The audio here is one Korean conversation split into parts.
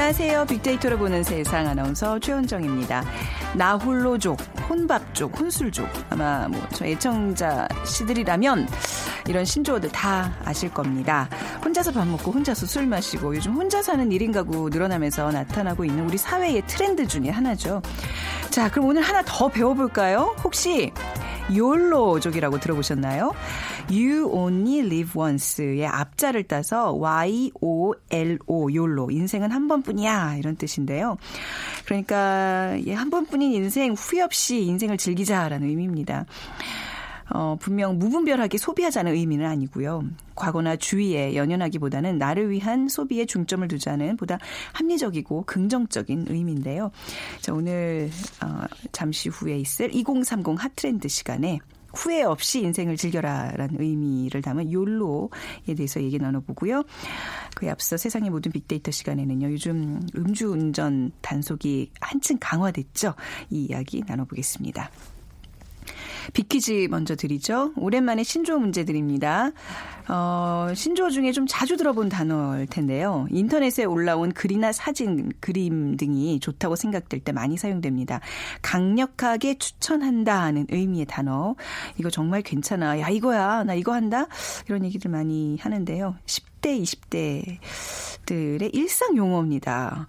안녕하세요. 빅데이터로 보는 세상 아나운서 최현정입니다. 나홀로족, 혼밥족, 혼술족. 아마 뭐 저 애청자 씨들이라면 이런 신조어들 다 아실 겁니다. 혼자서 밥 먹고 혼자서 술 마시고 요즘 혼자 사는 1인 가구 늘어나면서 나타나고 있는 우리 사회의 트렌드 중에 하나죠. 자, 그럼 오늘 하나 더 배워볼까요? 혹시 욜로족이라고 들어보셨나요? You only live once의 앞자를 따서 Y-O-L-O, 욜로. 인생은 한 번뿐이야. 이런 뜻인데요. 그러니까 한 번뿐인 인생 후회 없이 인생을 즐기자라는 의미입니다. 어, 분명 무분별하게 소비하자는 의미는 아니고요. 과거나 주위에 연연하기보다는 나를 위한 소비에 중점을 두자는 보다 합리적이고 긍정적인 의미인데요. 자, 오늘 어, 잠시 후에 있을 2030 핫트렌드 시간에 후회 없이 인생을 즐겨라라는 의미를 담은 욜로에 대해서 얘기 나눠보고요. 그에 앞서 세상의 모든 빅데이터 시간에는요. 요즘 음주운전 단속이 한층 강화됐죠. 이 이야기 나눠보겠습니다. 비키즈 먼저 드리죠. 오랜만에 신조어 문제 드립니다. 어, 신조어 중에 좀 자주 들어본 단어일 텐데요. 인터넷에 올라온 글이나 사진, 그림 등이 좋다고 생각될 때 많이 사용됩니다. 강력하게 추천한다 하는 의미의 단어. 이거 정말 괜찮아. 야, 이거야. 나 이거 한다. 이런 얘기들 많이 하는데요. 10대, 20대들의 일상 용어입니다.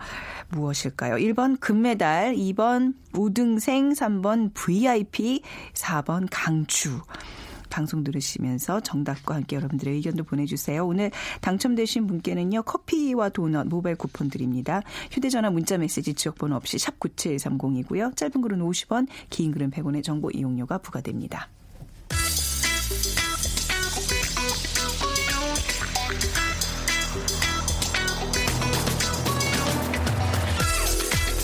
무엇일까요? 1번 금메달, 2번 우등생, 3번 VIP, 4번 강추. 방송 들으시면서 정답과 함께 여러분들의 의견도 보내주세요. 오늘 당첨되신 분께는요, 커피와 도넛 모바일 쿠폰 드립니다. 휴대전화 문자 메시지 지역번호 없이 샵 9730이고요. 짧은 글은 50원, 긴 글은 100원의 정보 이용료가 부과됩니다.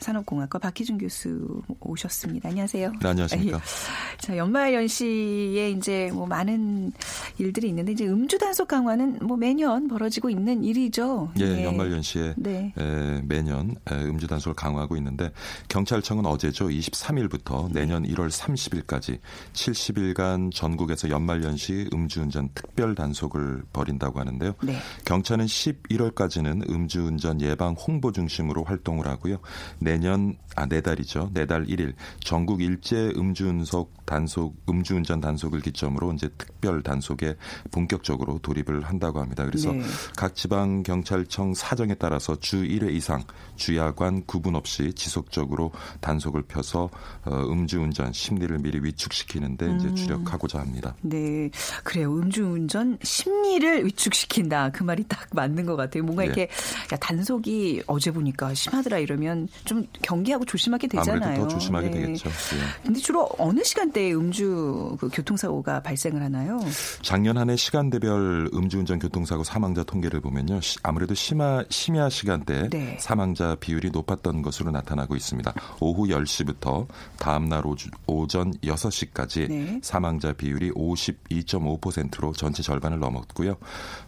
산업공학과 박희준 교수 오셨습니다. 안녕하세요. 네, 안녕하십니까. 예. 자, 연말 연시에 이제 뭐 많은 일들이 있는데 이제 음주 단속 강화는 뭐 매년 벌어지고 있는 일이죠. 예, 예. 연말 연시에 네. 에, 매년 에, 음주 단속을 강화하고 있는데 경찰청은 어제죠 23일부터 내년 1월 30일까지 70일간 전국에서 연말 연시 음주운전 특별 단속을 벌인다고 하는데요. 네. 경찰은 11월까지는 음주운전 예방 홍보 중심으로 활동을 하고요. 내년 아 내달이죠. 내달 1일 전국 일제 음주운속 단속 음주운전 단속을 기점으로 이제 특별 단속에 본격적으로 돌입을 한다고 합니다. 그래서 네. 각 지방 경찰청 사정에 따라서 주 1회 이상 주야관 구분 없이 지속적으로 단속을 펴서 어, 음주운전 심리를 미리 위축시키는데 음. 이제 주력하고자 합니다. 네, 그래요. 음주운전 심리를 위축시킨다. 그 말이 딱 맞는 것 같아요. 뭔가 예. 이렇게 야 단속이 어제 보니까 심하더라 이러면 좀 경계하고 조심하게 되잖아요. 아무래도 더 조심하게 네. 되겠죠. 예. 근데 주로 어느 시간대에 음주 그 교통사고가 발생을 하나요? 작년 한 해 시간대별 음주운전 교통사고 사망자 통계를 보면요. 시- 아무래도 심야, 심야 시간대 네. 사망자 비율이 높았던 것으로 나타나고 있습니다. 오후 10시부터 다음날 오전 6시까지 네. 사망자 비율이 52.5%로 전체 절반을 넘었고요.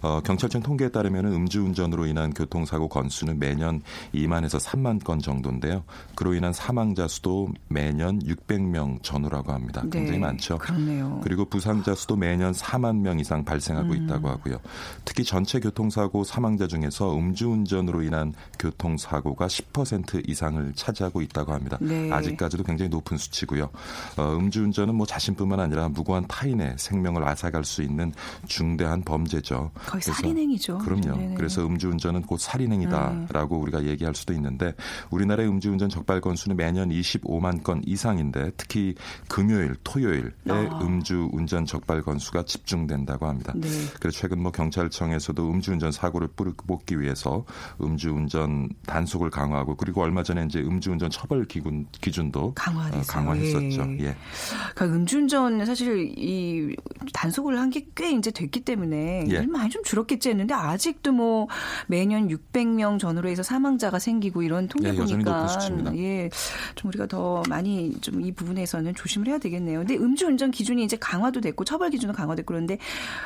어, 경찰청 통계에 따르면 음주운전으로 인한 교통사고 건수는 매년 2만에서 3만 건 정도인데 요. 그로 인한 사망자 수도 매년 600명 전후라고 합니다. 굉장히 네, 많죠. 그렇네요. 그리고 부상자 수도 매년 4만 명 이상 발생하고 음. 있다고 하고요. 특히 전체 교통사고 사망자 중에서 음주운전으로 인한 교통사고가 10% 이상을 차지하고 있다고 합니다. 네. 아직까지도 굉장히 높은 수치고요. 어, 음주운전은 뭐 자신뿐만 아니라 무고한 타인의 생명을 앗아갈 수 있는 중대한 범죄죠. 거의 그래서 살인행위죠. 그럼요. 네네. 음. 그래서 음주운전은 곧 살인행위다라고 우리가 얘기할 수도 있는데 우리나라의 음주운전 적발 건수는 매년 25만 건 이상인데 특히 금요일, 토요일에 아. 음주운전 적발 건수가 집중된다고 합니다. 네. 그래서 최근 뭐 경찰청에서도 음주운전 사고를 뿌리뽑기 위해서 음주운전 단속을 강화하고 그리고 얼마 전에 이제 음주운전 처벌 기준 기준도. 어, 강화했었죠. 예. 예. 그러니까 음주운전 사실 이 단속을 한 게 꽤 이제 됐기 때문에 예. 일 많이 좀 줄었겠지 했는데 아직도 뭐 매년 600명 전후로 해서 사망자가 생기고 이런 통계 예, 보니까 수치입니다. 예, 좀 우리가 더 많이 좀 이 부분에서는 조심을 해야 되겠네요. 근데 음주운전 기준이 이제 강화도 됐고 처벌 기준도 강화됐고 그런데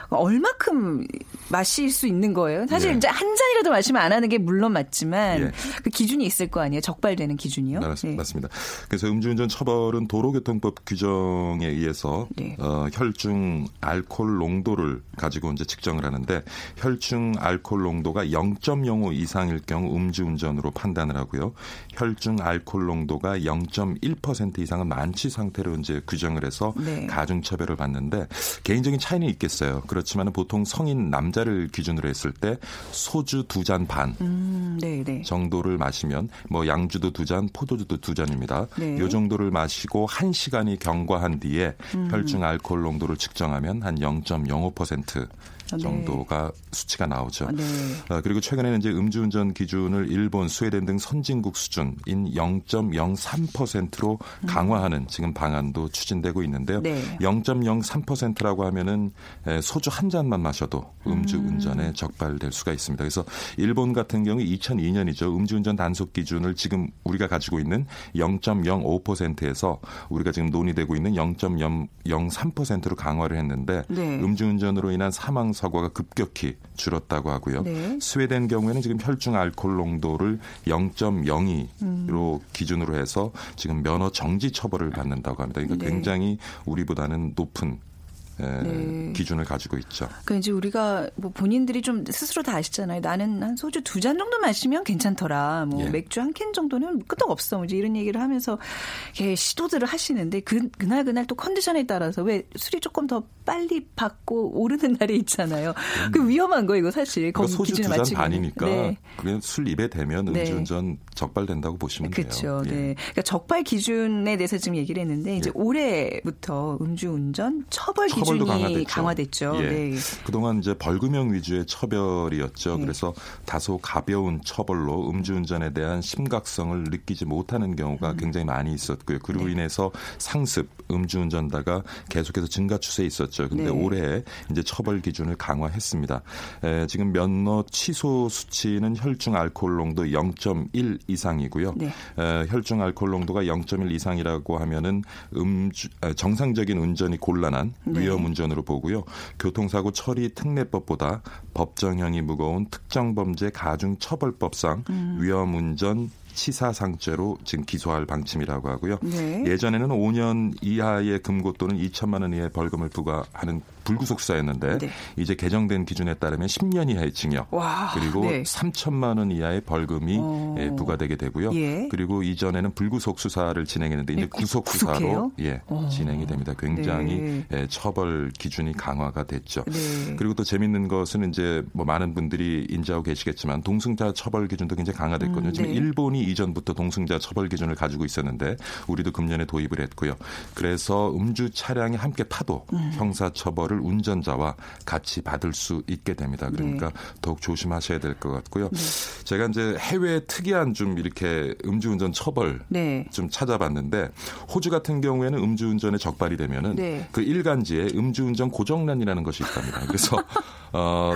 얼마큼 마실 수 있는 거예요? 사실 예. 이제 한 잔이라도 마시면 안 하는 게 물론 맞지만 예. 그 기준이 있을 거 아니에요? 적발되는 기준이요? 맞, 예. 맞습니다. 그래서 음주운전 처벌은 도로교통법 규정에 의해서 네. 어, 혈중 알코올 농도를 가지고 이제 측정을 하는데 혈중 알코올 농도가 0.05 이상일 경우 음주운전으로 판단을 하고요. 혈중 알코올 농도가 0.1% 이상은 만취 상태로 이제 규정을 해서 네. 가중 처벌을 받는데 개인적인 차이는 있겠어요. 그렇지만 보통 성인 남자를 기준으로 했을 때 소주 두 잔반 음, 네, 네. 정도를 마시면 뭐 양주도 두 잔, 포도주도 두 잔입니다. 네. 요 정도를 마시고 한 시간이 경과한 뒤에 음. 혈중 알코올 농도를 측정하면 한 0.05% 네. 정도가 수치가 나오죠. 아, 네. 어, 그리고 최근에는 이제 음주운전 기준을 일본, 스웨덴 등 선진국 수준인 0.03%로 강화하는 지금 방안도 추진되고 있는데요. 음. 네. 0.03%라고 하면은 에, 소주 한 잔만 마셔도 음주운전에 적발될 수가 있습니다. 그래서 일본 같은 경우 2002년이죠. 음주운전 단속 기준을 지금 우리가 가지고 있는 0.05%에서 우리가 지금 논의되고 있는 0.03%로 강화를 했는데 네. 음주운전으로 인한 사망 사고가 급격히 줄었다고 하고요. 네. 스웨덴 경우에는 지금 혈중 알코올 농도를 0.02로 음. 기준으로 해서 지금 면허 정지 처벌을 받는다고 합니다. 그러니까 네. 굉장히 우리보다는 높은 에, 네. 기준을 가지고 있죠. 그러니까 이제 우리가 뭐 본인들이 좀 스스로 다 아시잖아요. 나는 한 소주 두 잔 정도 마시면 괜찮더라. 뭐 예. 맥주 한 캔 정도는 끄떡 없어. 뭐 이제 이런 얘기를 하면서 이렇게 시도들을 하시는데 그 그날 그날 또 컨디션에 따라서 왜 술이 조금 더 빨리 받고 오르는 날이 있잖아요. 그 위험한 거 이거 사실 거기 소주 기준에 두잔 맞추기는. 반이니까 네. 그냥 술 입에 대면 네. 음주운전 적발된다고 보시면 그렇죠. 돼요. 예. 네. 그러니까 적발 기준에 대해서 지금 얘기를 했는데 이제 예. 올해부터 음주운전 처벌 처벌도 강화됐죠. 강화됐죠. 예. 네. 그동안 이제 벌금형 위주의 처벌이었죠. 네. 그래서 다소 가벼운 처벌로 음주운전에 대한 심각성을 느끼지 못하는 경우가 음. 굉장히 많이 있었고요. 그로 네. 인해서 상습 음주운전다가 계속해서 증가 추세에 있었죠. 근데 네. 올해 이제 처벌 기준을 강화했습니다. 에, 지금 면허 취소 수치는 혈중 알코올 농도 0.1 이상이고요. 네. 에, 혈중 알코올 농도가 0.1 이상이라고 하면은 음주 아, 정상적인 운전이 곤란한 네. 위험 운전으로 보고요. 교통사고 처리 특례법보다 법정형이 무거운 특정범죄 가중 처벌법상 음. 위험 운전 치사상죄로 지금 기소할 방침이라고 하고요. 네. 예전에는 5년 이하의 금고 또는 2천만 원 이하의 벌금을 부과하는 불구속 수사였는데 네. 이제 개정된 기준에 따르면 10년 이하의 징역 와, 그리고 네. 3천만 원 이하의 벌금이 어. 예, 부과되게 되고요. 예. 그리고 이전에는 불구속 수사를 진행했는데 이제 예, 구- 구속? 수사로 예, 어. 진행이 됩니다. 굉장히 네. 예, 처벌 기준이 강화가 됐죠. 네. 그리고 또 재밌는 것은 이제 뭐 많은 분들이 인지하고 계시겠지만 동승자 처벌 기준도 굉장히 강화됐거든요. 음, 지금 네. 일본이 이전부터 동승자 처벌 기준을 가지고 있었는데 우리도 금년에 도입을 했고요. 그래서 음주 차량이 함께 타도 음. 형사 처벌을 운전자와 같이 받을 수 있게 됩니다. 그러니까 네. 더욱 조심하셔야 될 것 같고요. 제가 이제 해외 특이한 좀 이렇게 음주운전 처벌 네. 좀 찾아봤는데 호주 같은 경우에는 음주운전에 적발이 되면은 네. 그 일간지에 음주운전 고정란이라는 것이 있답니다. 그래서 어.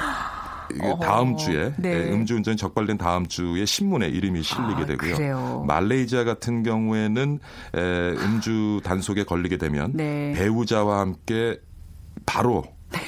다음 주에 네. 예, 음주운전 적발된 다음 주에 신문에 이름이 실리게 아, 되고요. 그래요. 말레이시아 같은 경우에는 에, 음주 단속에 걸리게 되면 네. 배우자와 함께 바로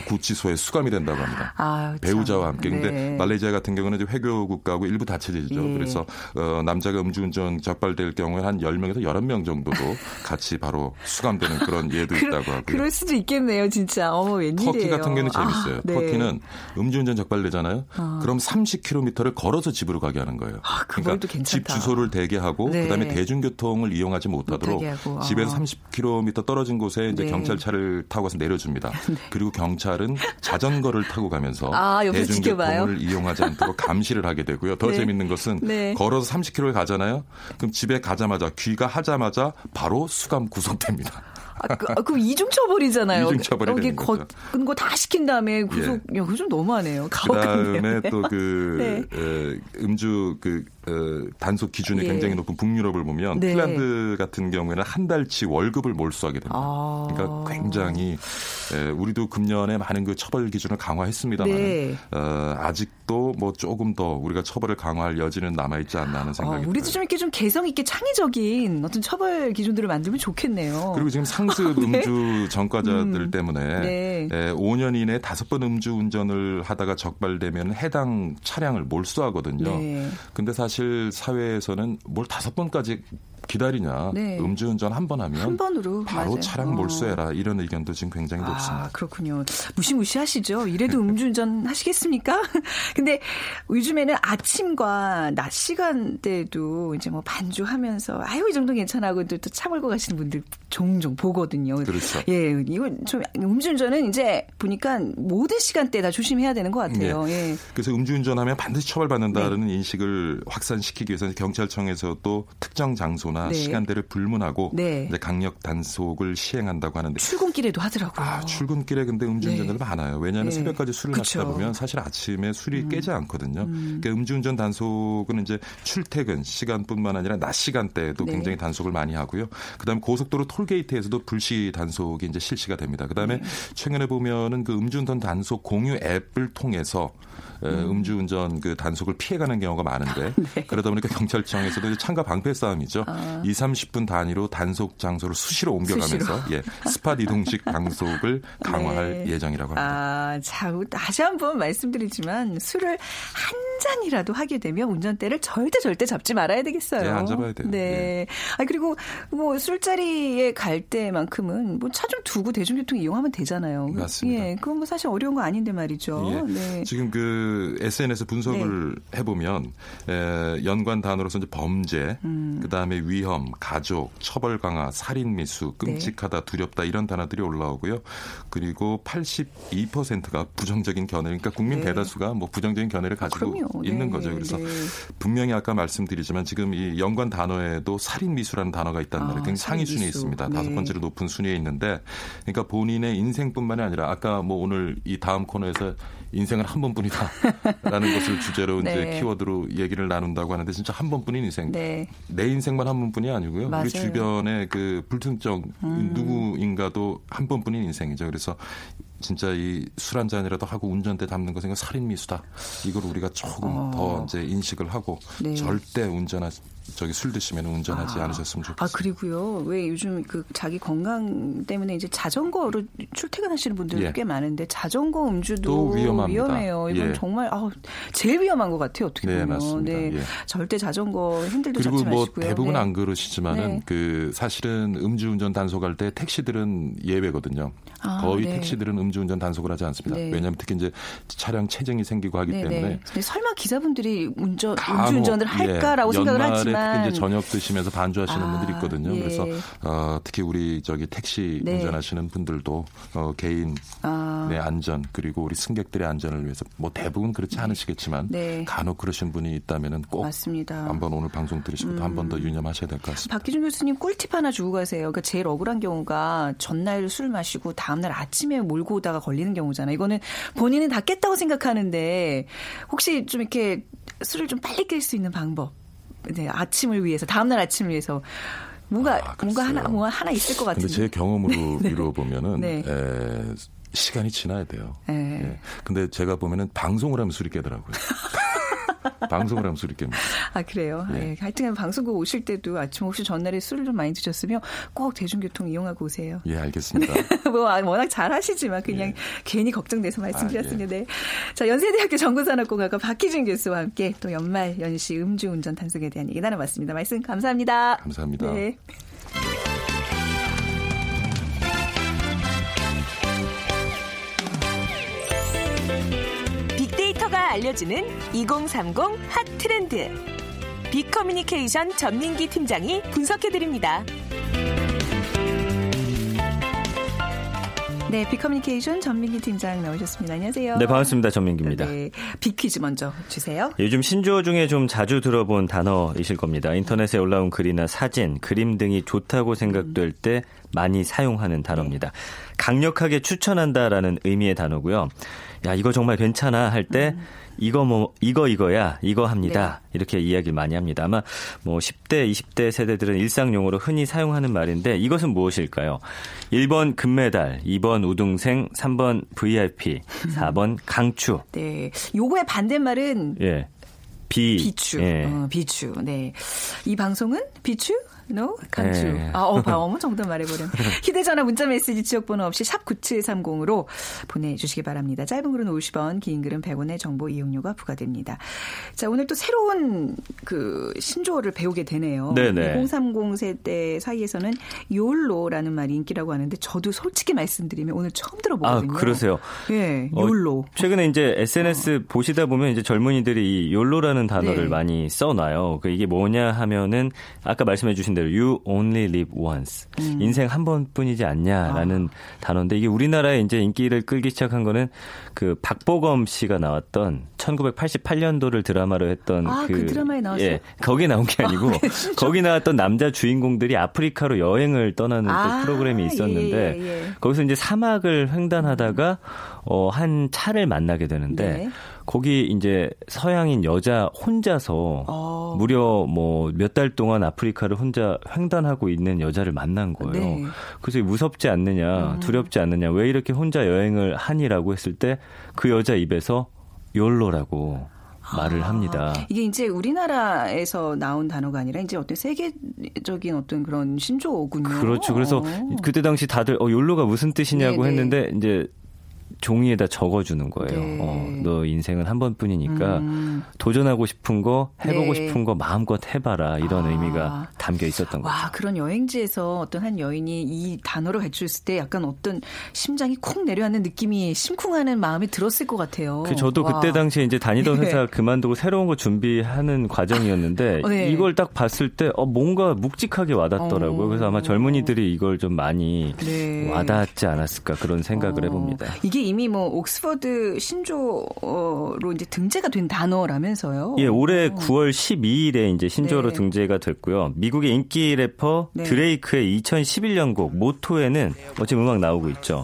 구치소에 수감이 된다고 합니다. 아, 참. 배우자와 함께. 근데 네. 말레이시아 같은 경우는 이제 회교 국가고 일부 다체제죠. 예. 그래서 어, 남자가 음주운전 적발될 경우에 한 10명에서 11명 정도도 같이 바로 수감되는 그런 예도 있다고 하고요. 그럴 수도 있겠네요, 진짜. 어머, 웬일이에요. 터키 같은 경우는 재밌어요. 아, 네. 터키는 음주운전 적발되잖아요. 그럼 30km를 걸어서 집으로 가게 하는 거예요. 아, 그걸도 집. 주소를 대게 하고 네. 그다음에 대중교통을 이용하지 못하도록. 아. 집에서 30km 떨어진 곳에 이제 네. 경찰차를 타고 가서 내려줍니다. 그리고 경찰은 경찰은 자전거를 타고 가면서 아? 대중교통을 이용하지 않도록 감시를 하게 되고요. 더 네. 재밌는 것은 네. 걸어서 30km를 가잖아요. 그럼 집에 가자마자 귀가 하자마자 바로 수감 구속됩니다. 아, 그, 아, 그럼 이중처벌이잖아요. 이중처벌이 여기. 걷는 거다 시킨 다음에 구속, 야, 그거 좀 너무하네요. 가혹 같네요. 그다음에 네. 또그 네. 음주 그 어, 단속 기준이 예. 굉장히 높은 북유럽을 보면 네. 핀란드 같은 경우에는 한 달치 월급을 몰수하게 됩니다. 아. 그러니까 굉장히 에, 우리도 금년에 많은 그 처벌 기준을 강화했습니다만 네. 어, 아직도 뭐 조금 더 우리가 처벌을 강화할 여지는 남아 있지 않나 하는 아, 생각이 우리도 들어요. 좀 이렇게 좀 개성 있게 창의적인 어떤 처벌 기준들을 만들면 좋겠네요. 그리고 지금 상습 음주 전과자들 때문에 네. 에, 5년 이내 다섯 번 음주 운전을 하다가 적발되면 해당 차량을 몰수하거든요. 네. 근데 사실 사회에서는 뭘 다섯 번까지 기다리냐. 네. 음주운전 한 번 하면 한 번으로 바로 맞아요. 차량 어. 몰수해라. 이런 의견도 지금 굉장히 높습니다. 아, 그렇군요. 무시무시하시죠? 이래도 음주운전 하시겠습니까? 근데 요즘에는 아침과 낮 시간대도 이제 뭐 반주하면서 아유, 이 정도 괜찮아 하고 또, 또 참을고 가시는 분들 종종 보거든요. 그렇죠. 예, 이건 좀 음주운전은 이제 보니까 모든 시간대 다 조심해야 되는 것 같아요. 예. 그래서 음주운전하면 반드시 처벌받는다는 네. 인식을 확산시키기 위해서 경찰청에서도 특정 장소 나 네. 시간대를 불문하고 네. 이제 강력 단속을 시행한다고 하는데 출근길에도 하더라고요. 아, 출근길에 근데 음주운전들 네. 많아요. 왜냐하면 네. 새벽까지 술을 그쵸. 마시다 보면 사실 아침에 술이 깨지 않거든요. 그러니까 음주운전 단속은 이제 출퇴근 시간뿐만 아니라 낮 시간대에도 네. 굉장히 단속을 많이 하고요. 그다음에 고속도로 톨게이트에서도 불시 단속이 이제 실시가 됩니다. 그다음에 네. 최근에 보면은 그 음주운전 단속 공유 앱을 통해서 에, 음주운전 그 단속을 피해가는 경우가 많은데 네. 그러다 보니까 경찰청에서도 이제 창과 방패 싸움이죠. 이 2, 30분 단위로 단속 장소를 수시로 옮겨가면서 예, 스팟 이동식 단속을 강화할 네. 예정이라고 합니다. 아, 자, 다시 한번 말씀드리지만 술을 한 잔이라도 하게 되면 운전대를 절대 절대 잡지 말아야 되겠어요. 네, 안 잡아야 돼요. 네. 네. 아 그리고 뭐 술자리에 갈 때만큼은 뭐 차 좀 두고 대중교통 이용하면 되잖아요. 맞습니다. 예, 그건 뭐 사실 어려운 거 아닌데 말이죠. 예. 네. 지금 그 SNS 분석을 해보면 에, 연관 단어로서 이제 범죄, 음. 그 다음에 위 험, 가족, 처벌 강화, 살인 미수, 네. 끔찍하다, 두렵다 이런 단어들이 올라오고요. 그리고 82%가 부정적인 견해, 그러니까 국민 네. 대다수가 뭐 부정적인 견해를 가지고 그럼요. 있는 네, 거죠. 그래서 네. 분명히 아까 말씀드리지만 지금 이 연관 단어에도 살인 미수라는 단어가 있단 아, 말이에요. 굉장히 상위 순위에. 있습니다. 네. 다섯 번째로 높은 순위에 있는데, 그러니까 본인의 인생뿐만이 아니라 아까 뭐 오늘 이 다음 코너에서 인생은 한 번뿐이다라는 것을 주제로 이제 네. 키워드로 얘기를 나눈다고 하는데 진짜 한 번뿐인 인생. 네. 내 인생만 한 번뿐이 아니고요. 맞아요. 음. 우리 주변에 그 불특정 누구인가도 한 번뿐인 인생이죠. 그래서 진짜 이 술 한 잔이라도 하고 운전대 잡는 것은 살인 미수다. 이걸 우리가 조금 어. 더 이제 인식을 하고 네. 절대 운전하 저기 술 드시면 운전하지 않으셨으면 좋겠습니다. 아 그리고요 왜 요즘 그 자기 건강 때문에 이제 자전거로 출퇴근하시는 분들도 예. 꽤 많은데 자전거 음주도. 위험해요. 이건 예. 정말 아 제일 위험한 것 같아요. 어떻게 네, 보면 맞습니다. 네 예. 절대 자전거 핸들도 그리고 잡지 뭐 마시고요. 대부분 네. 안 그러시지만은 네. 그 사실은 음주운전 단속할 때 택시들은 예외거든요. 아, 거의 네. 택시들은 음주운전 단속을 하지 않습니다. 네. 왜냐하면 특히 이제 차량 체증이 생기고 하기 네네. 때문에 근데 설마 기사분들이 운전 간혹, 음주운전을 할까라고 예, 생각을 하지만 이제 저녁 드시면서 반주하시는 아, 분들이 있거든요. 예. 그래서 어, 특히 우리 저기 택시 네. 운전하시는 분들도 어, 개인 아. 의 안전 그리고 우리 승객들의 안전을 위해서 뭐 대부분 그렇지 않으시겠지만 네. 간혹 그러신 분이 있다면은 꼭 맞습니다. 음. 한번 오늘 방송 들으시고 한번 더 유념하셔야 될 것 같습니다. 박기준 교수님 꿀팁 하나 주고 가세요. 그러니까 제일 억울한 경우가 전날 술 마시고 다 음날 아침에 몰고 오다가 걸리는 경우잖아요. 이거는 본인은 다 깼다고 생각하는데 혹시 좀 이렇게 술을 좀 빨리 깰 수 있는 방법. 네, 아침을 위해서 다음날 아침을 위해서 뭔가 아, 뭔가 하나. 뭔가 하나 있을 것 근데 같은데. 제 경험으로 미루어 보면은 네. 에, 시간이 지나야 돼요. 네. 예. 근데 제가 보면은 방송을 하면 술이 깨더라고요. 방송을 하면 술이 깹니다. 아 그래요. 네. 네. 하여튼 방송국 오실 때도 아침 혹시 전날에 술을 좀 많이 드셨으면 꼭 대중교통 이용하고 오세요. 예, 알겠습니다. 뭐 아, 워낙 잘 하시지만 그냥 예. 괜히 걱정돼서 아, 말씀드렸습니다. 네. 자, 연세대학교 정보산업공학과 박희준 교수와 함께 또 연말 연시 음주운전 단속에 대한 얘기 나눠봤습니다. 말씀 감사합니다. 감사합니다. 네. 알려주는 2030 핫 트렌드. 빅커뮤니케이션 전민기 팀장이 분석해드립니다. 네, 빅커뮤니케이션 전민기 팀장 나오셨습니다. 안녕하세요. 네, 반갑습니다. 전민기입니다. 네, 빅퀴즈 먼저 주세요. 요즘 신조어 중에 좀 자주 들어본 단어이실 겁니다. 인터넷에 올라온 글이나 사진, 그림 등이 좋다고 생각될 때 많이 사용하는 단어입니다. 강력하게 추천한다라는 의미의 단어고요. 야, 이거 정말 괜찮아 할때 이거 뭐 이거 이거야 이거 합니다 이렇게 이야기를 많이 합니다 아마 뭐 10대 20대 세대들은 일상 용어로 흔히 사용하는 말인데 이것은 무엇일까요 1번 금메달 2번 우등생 3번 VIP 4번 강추 네, 요거의 반대말은 예 비, 비추. 예. 어, 비추. 네. 이 방송은 비추? No? 강추. 예. 아, 어, 봐. 어머, 정답 말해버려. 휴대전화 문자 메시지 지역번호 없이 샵 9730으로 보내주시기 바랍니다. 짧은 글은 50원, 긴 글은 100원의 정보 이용료가 부과됩니다. 자, 오늘 또 새로운 그 신조어를 배우게 되네요. 네네. 2030 세대 사이에서는 욜로라는 말이 인기라고 하는데 저도 솔직히 말씀드리면 오늘 처음 아 들어보거든요. 그러세요 예, 어, 욜로. 최근에 이제 SNS 보시다 보면 이제 젊은이들이 이 욜로라는 단어를 네. 많이 써놔요. 그 이게 뭐냐 하면은 아까 말씀해 주신 대로 you only live once 음. 인생 한 번뿐이지 않냐라는 아. 단어인데 이게 우리나라에 이제 인기를 끌기 시작한 거는 그 박보검 씨가 나왔던 1988년도를 드라마로 했던 아, 그 드라마에 나왔어요? 예 거기 나온 게 아니고 거기 나왔던 남자 주인공들이 아프리카로 여행을 떠나는 또 아, 프로그램이 있었는데 예, 예, 예. 거기서 이제 사막을 횡단하다가 어, 한 차를 만나게 되는데 네. 거기 이제 서양인 여자 혼자서 어. 무려 뭐 몇 달 동안 아프리카를 혼자 횡단하고 있는 여자를 만난 거예요. 네. 그래서 무섭지 않느냐, 두렵지 않느냐, 왜 이렇게 혼자 여행을 하니라고 했을 때 그 여자 입에서 욜로라고 말을 합니다. 이게 이제 우리나라에서 나온 단어가 아니라 이제 어떤 세계적인 어떤 그런 신조어군요. 그렇죠. 그래서 어. 그때 당시 다들 어 욜로가 무슨 뜻이냐고 네, 네. 했는데 이제 종이에다 적어주는 거예요. 네. 어, 너 인생은 한 번뿐이니까 음. 도전하고 싶은 거, 해보고 네. 싶은 거 마음껏 해봐라 이런 아. 의미가 담겨 있었던 거죠. 와, 그런 여행지에서 어떤 한 여인이 이 단어를 가르쳤을 때 약간 어떤 심장이 쿵 내려앉는 느낌이 심쿵하는 마음이 들었을 것 같아요. 그 저도 와. 그때 당시에 이제 다니던 네. 회사 그만두고 새로운 거 준비하는 과정이었는데 어, 네. 이걸 딱 봤을 때 어, 뭔가 묵직하게 와닿더라고요. 어. 그래서 아마 젊은이들이 이걸 좀 많이 네. 와닿지 않았을까 그런 생각을 어, 해봅니다. 이게 이미 뭐 옥스퍼드 신조어로 이제 등재가 된 단어라면서요. 예, 올해 9월 12일에 이제 신조어로 네. 등재가 됐고요. 미국의 인기 래퍼 네. 드레이크의 2011년 곡 모토에는 어, 지금 음악 나오고 있죠.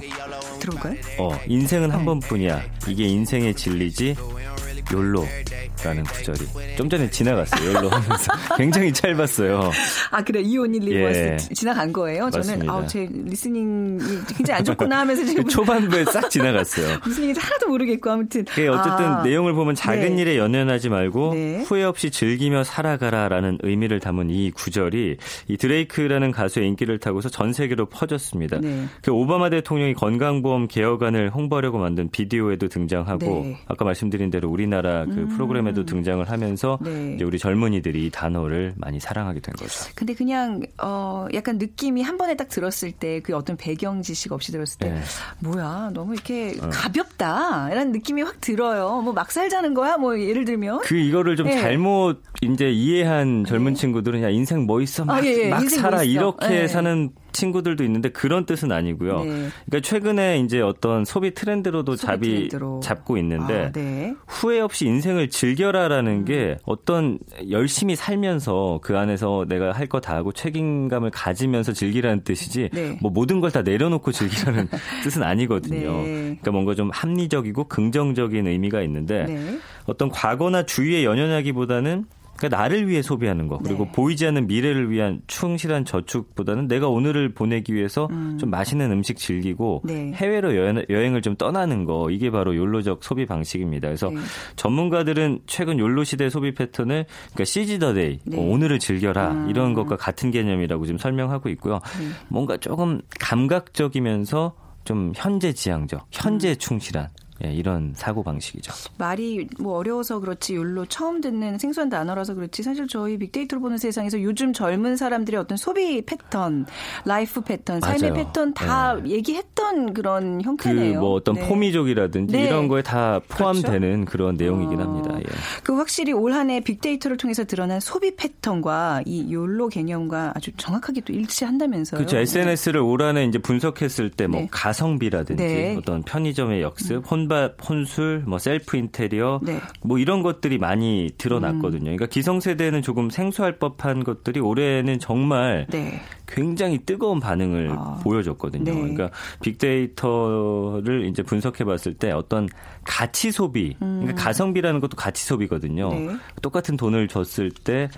들어볼까요? 어, 인생은 네. 한 번뿐이야. 이게 인생의 진리지. YOLO라는 구절이 좀 전에 지나갔어요. YOLO 하면서 굉장히 짧았어요. 아 그래 you only live once 예. 지나간 거예요. 저는 맞습니다. 아우 제 listening이 굉장히 안 좋구나 하면서 지금 그 초반부에 싹 지나갔어요. 무슨 얘기인지 하나도 모르겠고 아무튼 그게 어쨌든 아, 내용을 보면 작은 네. 일에 연연하지 말고 네. 후회 없이 즐기며 살아가라라는 의미를 담은 이 구절이 이 드레이크라는 가수의 인기를 타고서 전 세계로 퍼졌습니다. 네. 그 오바마 대통령이 건강보험 개혁안을 홍보하려고 만든 비디오에도 등장하고 네. 음. 아까 말씀드린 대로 우리나라 그 프로그램에도 등장을 하면서 네. 이제 우리 젊은이들이 이 단어를 많이 사랑하게 된 거죠. 근데 그냥 어 약간 느낌이 한 번에 딱 들었을 때 그 어떤 배경 지식 없이 들었을 때 네. 뭐야 너무 이렇게 어. 가볍다 이런 느낌이 확 들어요. 뭐 막 살자는 거야 뭐 예를 들면 그 이거를 좀 네. 잘못 이제 이해한 젊은 친구들은 야 인생 뭐 있어 막, 아, 예, 예. 막 인생 살아 뭐. 이렇게 네. 사는 친구들도 있는데 그런 뜻은 아니고요. 네. 그러니까 최근에 이제 어떤 소비 트렌드로도 소비 잡이 트렌드로. 잡고 있는데 아, 네. 후회 없이 인생을 즐겨라라는 음. 게 어떤 열심히 살면서 그 안에서 내가 할 거 다 하고 책임감을 가지면서 즐기라는 뜻이지 네. 뭐 모든 걸 다 내려놓고 즐기라는 뜻은 아니거든요. 네. 그러니까 뭔가 좀 합리적이고 긍정적인 의미가 있는데 네. 어떤 과거나 주위에 연연하기보다는 그러니까 나를 위해 소비하는 거 그리고 네. 보이지 않는 미래를 위한 충실한 저축보다는 내가 오늘을 보내기 위해서 좀 맛있는 음식 즐기고 네. 해외로 여행, 여행 을 좀 떠나는 거 이게 바로 YOLO적 소비 방식입니다. 그래서 네. 전문가들은 최근 YOLO 시대 소비 패턴을 그러니까 seize the day 네. 어, 오늘을 즐겨라 음. 이런 것과 같은 개념이라고 지금 설명하고 있고요. 뭔가 조금 감각적이면서 좀 현재 지향적, 현재 충실한 예, 이런 사고 방식이죠. 말이 뭐 어려워서 그렇지 YOLO 처음 듣는 생소한 단어라서 그렇지 사실 저희 빅데이터로 보는 세상에서 요즘 젊은 사람들의 어떤 소비 패턴, life 패턴, 삶의 맞아요. 패턴 다 얘기했던 그런 그 형태네요. 뭐 어떤 네. 포미족이라든지 네. 이런 거에 다 포함되는 그런 내용이긴 어, 합니다. 예. 그 확실히 올 한 해 빅데이터를 통해서 드러난 소비 패턴과 이 YOLO 개념과 아주 정확하게 또 일치한다면서요. 그렇죠. SNS를 올 한 해 이제 분석했을 때뭐 네. 가성비라든지 네. 어떤 편의점의 역습, 혼밥, 혼술, 뭐 셀프 인테리어 네. 뭐 이런 것들이 많이 드러났거든요. 그러니까 기성세대는 조금 생소할 법한 것들이 올해는 정말 네. 굉장히 뜨거운 반응을 아. 보여줬거든요. 네. 그러니까 빅데이터를 이제 분석해 봤을 때 어떤 가치 소비, 그러니까 가성비라는 것도 가치 소비거든요. 음. 네. 똑같은 돈을 줬을 때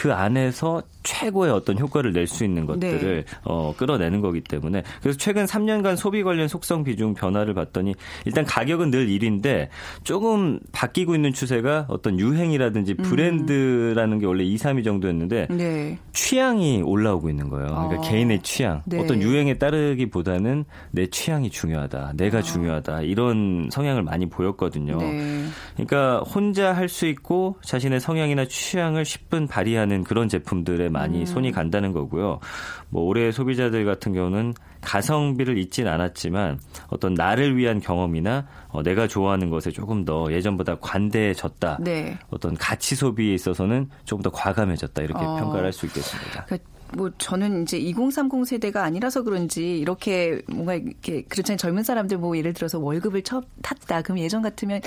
그 안에서 최고의 어떤 효과를 낼 수 있는 것들을 네. 어, 끌어내는 거기 때문에 그래서 최근 3년간 소비 관련 속성 비중 변화를 봤더니 일단 가격은 늘 1인데 조금 바뀌고 있는 추세가 어떤 유행이라든지 브랜드라는 게 원래 2, 3위 정도였는데 네. 취향이 올라오고 있는 거예요. 그러니까 아. 개인의 취향. 네. 어떤 유행에 따르기보다는 내 취향이 중요하다. 내가 아. 중요하다. 이런 성향을 많이 보였거든요. 네. 그러니까 혼자 할 수 있고 자신의 성향이나 취향을 10분 발휘하는 그런 제품들에 많이 음. 손이 간다는 거고요. 뭐 올해 소비자들 같은 경우는 가성비를 잊진 않았지만 어떤 나를 위한 경험이나 어, 내가 좋아하는 것에 조금 더 예전보다 관대해졌다. 네. 어떤 가치 소비에 있어서는 조금 더 과감해졌다 이렇게 어. 평가를 할 수 있겠습니다. 그러니까 뭐 저는 이제 2030 세대가 아니라서 그런지 이렇게 뭔가 이렇게 그렇잖아요. 젊은 사람들 뭐 예를 들어서 월급을 처 탔다. 그럼 예전 같으면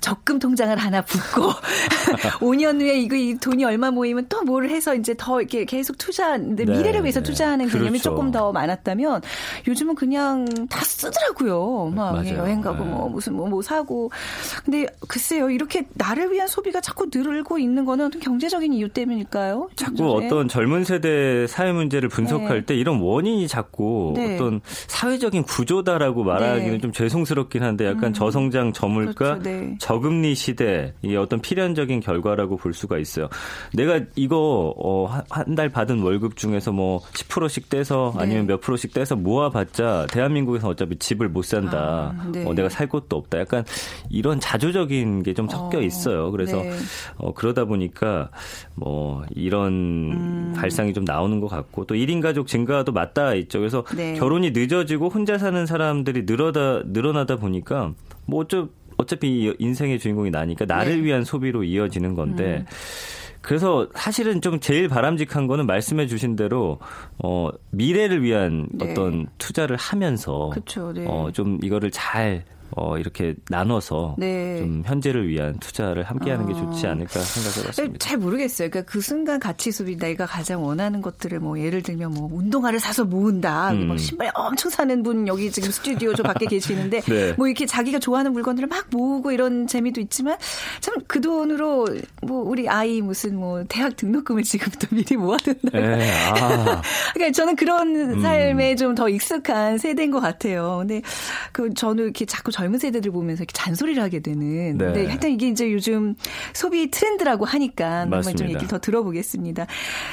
적금 통장을 하나 붓고 5년 후에 이거 이 돈이 얼마 모이면 또 뭘 해서 이제 더 이렇게 계속 투자 근데 네, 미래를 위해서 네. 투자하는 개념이 그렇죠. 조금 더 많았다면 요즘은 그냥 다 쓰더라고요. 막 맞아요. 여행 가고 네. 뭐 무슨 뭐, 뭐 사고. 근데 글쎄요. 이렇게 나를 위한 소비가 자꾸 늘고 있는 거는 어떤 경제적인 이유 때문일까요? 자꾸 네. 어떤 젊은 세대 사회 문제를 분석할 네. 때 이런 원인이 자꾸 네. 어떤 사회적인 구조다라고 말하기는 네. 좀 죄송스럽긴 한데 약간 저성장 저물가 그렇죠, 네. 저금리 시대 이게 어떤 필연적인 결과라고 볼 수가 있어요. 내가 이거 어, 한 달 받은 월급 중에서 뭐 10%씩 떼서 네. 아니면 몇 프로씩 떼서 모아봤자 대한민국에서 어차피 집을 못 산다. 아, 네. 어, 내가 살 곳도 없다. 약간 이런 자조적인 게 좀 섞여 어, 있어요. 그래서 네. 어, 그러다 보니까 뭐 이런 음. 발상이 좀 나오는 것 같고 또 1인 가족 증가도 맞닿아 있죠. 그래서 네. 결혼이 늦어지고 혼자 사는 사람들이 늘어다 늘어나다 보니까 뭐 어쩌 어차피 인생의 주인공이 나니까 나를 네. 음. 위한 소비로 이어지는 건데 그래서 사실은 좀 제일 바람직한 거는 말씀해 주신 대로 어 미래를 위한 네. 어떤 투자를 하면서 그쵸, 네. 어좀 이거를 잘 어, 이렇게 나눠서 네. 좀 현재를 위한 투자를 함께 하는 게 어. 좋지 않을까 생각해 봤습니다. 잘 모르겠어요. 그러니까 그 순간 가치 소비 내가 가장 원하는 것들을 뭐 예를 들면 뭐 운동화를 사서 모은다. 음. 막 신발 엄청 사는 분 여기 지금 스튜디오 저 밖에 계시는데 네. 뭐 이렇게 자기가 좋아하는 물건들을 막 모으고 이런 재미도 있지만 참 그 돈으로 뭐 우리 아이 무슨 뭐 대학 등록금을 지금부터 미리 모아둔다. 네, 아, 그러니까 저는 그런 음. 삶에 좀 더 익숙한 세대인 것 같아요. 근데 그 저는 이렇게 자꾸 젊은 세대들 보면서 이렇게 잔소리를 하게 되는. 네. 근데 하여튼 이게 이제 요즘 소비 트렌드라고 하니까 한번 좀 맞습니다. 얘기를 더 들어보겠습니다.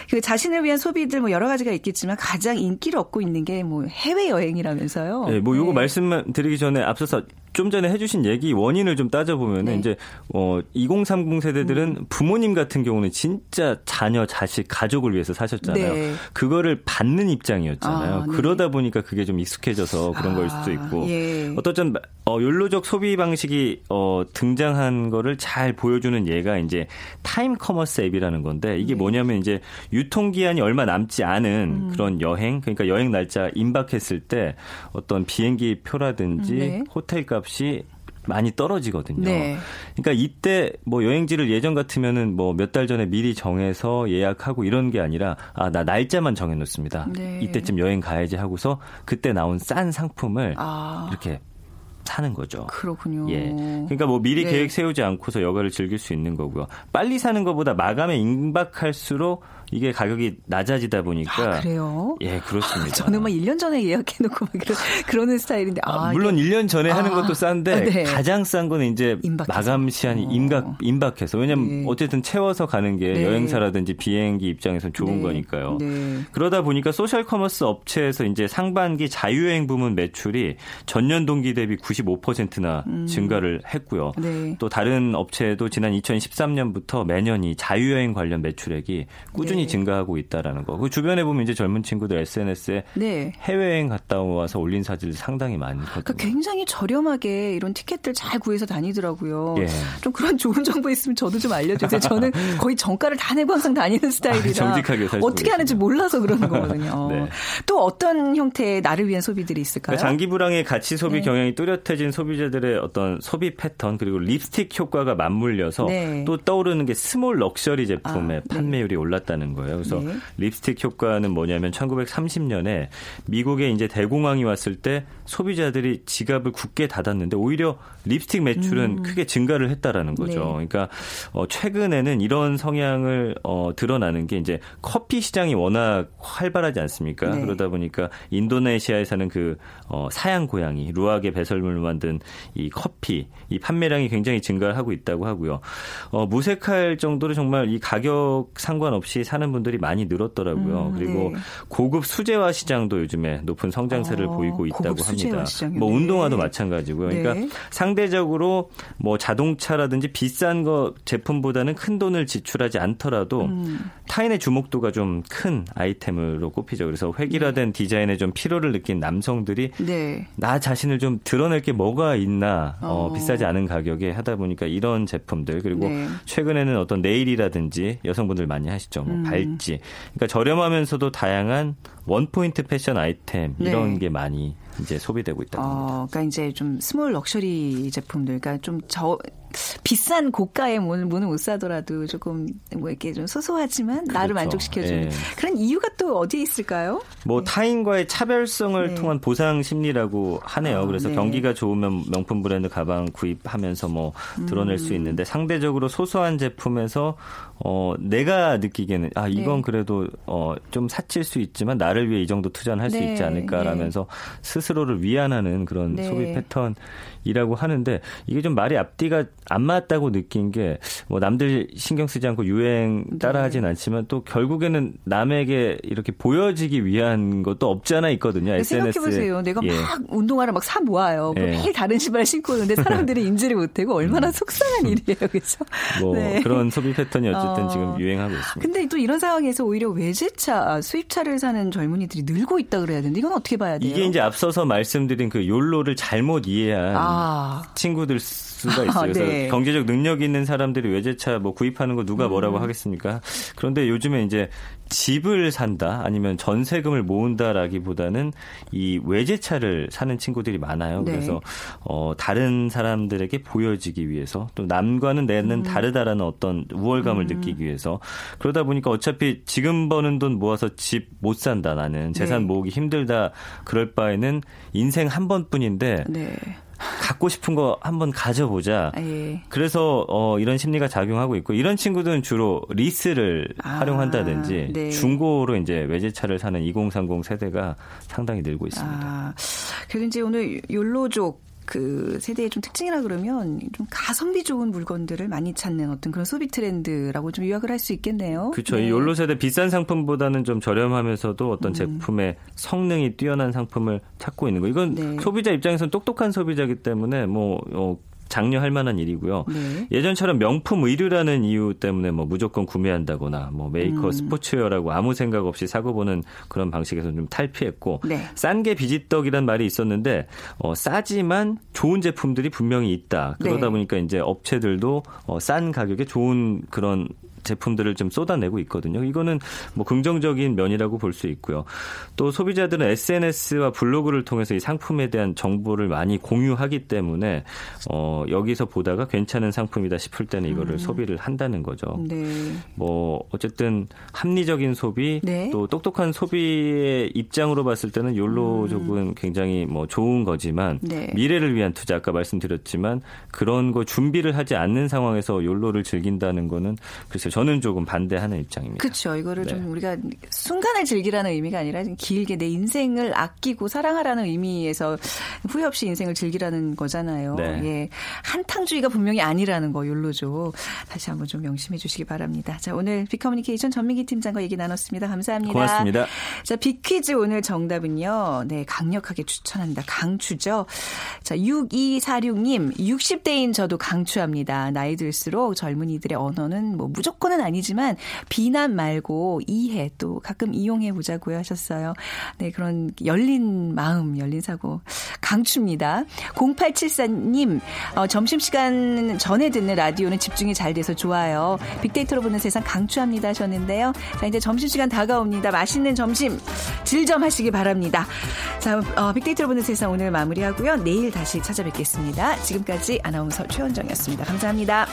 그 자신을 위한 소비들 뭐 여러 가지가 있겠지만 가장 인기를 얻고 있는 게 뭐 해외 여행이라면서요. 네, 뭐 요거 네. 말씀 드리기 전에 앞서서 좀 전에 해주신 얘기 원인을 좀 따져보면 네. 은 이제 어 2030 세대들은 부모님 같은 경우는 진짜 자녀, 자식, 가족을 위해서 사셨잖아요. 네. 그거를 받는 입장이었잖아요. 아, 네. 그러다 보니까 그게 좀 익숙해져서 그런 걸 수도 있고 예. 어떤 어, YOLO적 소비 방식이 어, 등장한 거를 잘 보여주는 예가 이제 time commerce 앱이라는 건데 이게 네. 뭐냐면 이제 유통 기한이 얼마 남지 않은 음. 그런 여행 그러니까 여행 날짜 임박했을 때 어떤 비행기 표라든지 네. 호텔 값이 많이 떨어지거든요. 네. 그러니까 이때 뭐 여행지를 예전 같으면은 뭐 몇 달 전에 미리 정해서 예약하고 이런 게 아니라 아 나 날짜만 정해 놓습니다. 네. 이때쯤 여행 가야지 하고서 그때 나온 싼 상품을 아. 이렇게 사는 거죠. 그렇군요. 예. 그러니까 뭐 미리 네. 계획 세우지 않고서 여가를 즐길 수 있는 거고요. 빨리 사는 것보다 마감에 임박할수록 이게 가격이 낮아지다 보니까 아, 그래요? 예, 그렇습니다. 저는 막 1년 전에 예약해 놓고 막 그러, 그러는 스타일인데. 아, 아, 물론 이게- 1년 전에 하는 아, 것도 싼데 네. 가장 싼 거는 이제 임박해서. 마감 시한이 어. 임박 임박해서 왜냐면 네. 어쨌든 채워서 가는 게 네. 여행사라든지 비행기 입장에서는 좋은 네. 거니까요. 네. 그러다 보니까 소셜 커머스 업체에서 이제 상반기 자유여행 부문 매출이 전년 동기 대비 95%나 증가를 했고요. 음. 네. 또 다른 업체도 지난 2013년부터 매년 이 자유여행 관련 매출액이 꾸준히 네. 증가하고 있다라는 거. 그 주변에 보면 이제 젊은 친구들 SNS에 네. 해외여행 갔다 와서 올린 사진들 상당히 많거든요. 그러니까 굉장히 저렴하게 이런 티켓들 잘 구해서 다니더라고요. 예. 좀 그런 좋은 정보 있으면 저도 좀 알려주세요. 저는 거의 정가를 다 내고 항상 다니는 스타일이라 아, 정직하게 어떻게 하는지 몰라서 그러는 거거든요. 네. 또 어떤 형태의 나를 위한 소비들이 있을까요? 그러니까 장기 불황의 가치 소비 네. 경향이 뚜렷해진 소비자들의 어떤 소비 패턴 그리고 립스틱 효과가 맞물려서 네. 또 떠오르는 게 small luxury 제품의 아, 네. 판매율이 올랐다는 거예요. 그래서 네. 립스틱 효과는 뭐냐면 1930년에 미국에 이제 대공황이 왔을 때 소비자들이 지갑을 굳게 닫았는데 오히려 립스틱 매출은 크게 증가를 했다라는 거죠. 음. 네. 그러니까 어, 최근에는 이런 성향을 어, 드러나는 게 이제 커피 시장이 워낙 활발하지 않습니까? 네. 그러다 보니까 인도네시아에 사는 그 어, 사양 고양이 루악의 배설물로 만든 이 커피 이 판매량이 굉장히 증가를 하고 있다고 하고요. 어, 무색할 정도로 정말 이 가격 상관없이 사는 분들이 많이 늘었더라고요. 음, 그리고 네. 고급 수제화 시장도 요즘에 높은 성장세를 어, 보이고 있다고 합니다. 시장이요? 뭐 네. 운동화도 마찬가지고요. 그러니까 네. 상대적으로 뭐 자동차라든지 비싼 거 제품보다는 큰 돈을 지출하지 않더라도 음. 타인의 주목도가 좀 큰 아이템으로 꼽히죠. 그래서 획일화된 디자인에 좀 피로를 느낀 남성들이 네. 나 자신을 좀 드러낼 게 뭐가 있나 어, 어. 비싸지 않은 가격에 하다 보니까 이런 제품들 그리고 네. 최근에는 어떤 네일이라든지 여성분들 많이 하시죠 뭐 음. 발찌 그러니까 저렴하면서도 다양한 원포인트 패션 아이템 이런 네. 게 많이 이제 소비되고 있다고 합니다. 어, 그러니까 이제 좀 small luxury 제품들, 그러니까 좀 저 비싼 고가의 뭐는 뭐는 못 사더라도 조금 뭐 이렇게 좀 소소하지만 나를 그렇죠. 만족시켜주는 예. 그런 이유가 또 어디에 있을까요? 뭐 타인과의 차별성을 네. 통한 보상 심리라고 하네요. 아, 그래서 네. 경기가 좋으면 명품 브랜드 가방 구입하면서 뭐 드러낼 음. 수 있는데 상대적으로 소소한 제품에서 어 내가 느끼기에는 아 이건 네. 그래도 어좀 사칠 수 있지만 나를 위해 이 정도 투자는 할수 네, 있지 않을까라면서 스스로를 위안하는 그런 네. 소비 패턴이라고 하는데 이게 좀 말이 앞뒤가 안 맞다고 느낀 게 뭐 남들 신경 쓰지 않고 유행 따라하진 않지만 또 결국에는 남에게 이렇게 보여지기 위한 것도 없지 않아 있거든요. SNS 에. 생각해보세요. 내가 예. 막 운동화를 막 사 모아요. 예. 매일 다른 신발 신고 오는데 사람들이 인지를 못하고 얼마나 속상한 일이에요. 그렇죠? 뭐 네. 그런 소비 패턴이 어쨌든 어. 지금 유행하고 있습니다. 근데 또 이런 상황에서 오히려 외제차, 아, 수입차를 사는 젊은이들이 늘고 있다 그래야 되는데 이건 어떻게 봐야 돼요? 이게 이제 앞서서 말씀드린 그 욜로를 잘못 이해한 아. 친구들 수가 있어요. 아, 그래서 네. 경제적 능력 있는 사람들이 외제차 뭐 구입하는 거 누가 뭐라고 음. 하겠습니까? 그런데 요즘에 이제 집을 산다 아니면 전세금을 모은다라기보다는 이 외제차를 사는 친구들이 많아요. 네. 그래서 어 다른 사람들에게 보여지기 위해서 또 남과는 내는 음. 다르다라는 어떤 우월감을 느끼기 위해서 그러다 보니까 어차피 지금 버는 돈 모아서 집 못 산다 나는 재산 네. 모으기 힘들다 그럴 바에는 인생 한 번뿐인데 네. 갖고 싶은 거 한번 가져보자. 아, 예. 그래서 어, 이런 심리가 작용하고 있고 이런 친구들은 주로 리스를 아, 활용한다든지 네. 중고로 이제 외제차를 사는 2030 세대가 상당히 늘고 있습니다. 아, 그래도 이제 오늘 욜로족 그 세대의 좀 특징이라 그러면 좀 가성비 좋은 물건들을 많이 찾는 어떤 그런 소비 트렌드라고 좀 요약을 할 수 있겠네요. 그렇죠. 네. 이 욜로 세대 비싼 상품보다는 좀 저렴하면서도 음. 어떤 제품의 성능이 뛰어난 상품을 찾고 있는 거. 이건 네. 소비자 입장에서는 똑똑한 소비자이기 때문에 뭐 어, 장려할 만한 일이고요. 네. 예전처럼 명품 의류라는 이유 때문에 뭐 무조건 구매한다거나 뭐 메이커 음. 스포츠웨어라고 아무 생각 없이 사고 보는 그런 방식에서 좀 탈피했고 네. 싼게 비지떡이란 말이 있었는데 어, 싸지만 좋은 제품들이 분명히 있다. 그러다 네. 보니까 이제 업체들도 어, 싼 가격에 좋은 그런 제품들을 좀 쏟아내고 있거든요. 이거는 뭐 긍정적인 면이라고 볼 수 있고요. 또 소비자들은 SNS와 블로그를 통해서 이 상품에 대한 정보를 많이 공유하기 때문에 어 여기서 보다가 괜찮은 상품이다 싶을 때는 이거를 소비를 한다는 거죠. 음. 네. 뭐 어쨌든 합리적인 소비 네. 또 똑똑한 소비의 입장으로 봤을 때는 욜로족은 굉장히 뭐 좋은 거지만 음. 네. 미래를 위한 투자 아까 말씀드렸지만 그런 거 준비를 하지 않는 상황에서 욜로를 즐긴다는 거는 글쎄 저는 조금 반대하는 입장입니다. 그렇죠. 이거를 네. 좀 우리가 순간을 즐기라는 의미가 아니라 좀 길게 내 인생을 아끼고 사랑하라는 의미에서 후회 없이 인생을 즐기라는 거잖아요. 네. 예. 한탕주의가 분명히 아니라는 거 욜로죠. 다시 한번 좀 명심해 주시기 바랍니다. 자, 오늘 빅커뮤니케이션 전민기 팀장과 얘기 나눴습니다. 감사합니다. 고맙습니다. 자, 빅퀴즈 오늘 정답은요. 네, 강력하게 추천한다. 강추죠. 자, 6246님, 60대인 저도 강추합니다. 나이 들수록 젊은이들의 언어는 뭐 무조건 은 아니지만 비난 말고 이해 또 가끔 이용해 보자고요 하셨어요. 네, 그런 열린 마음, 열린 사고 강추입니다. 0874님, 어, 점심시간 전에 듣는 라디오는 집중이 잘 돼서 좋아요. 빅데이터로 보는 세상 강추합니다 하셨는데요. 자, 이제 점심시간 다가옵니다. 맛있는 점심 질점 하시기 바랍니다. 자, 어, 빅데이터로 보는 세상 오늘 마무리하고요. 내일 다시 찾아뵙겠습니다. 지금까지 아나운서 최원정이었습니다. 감사합니다.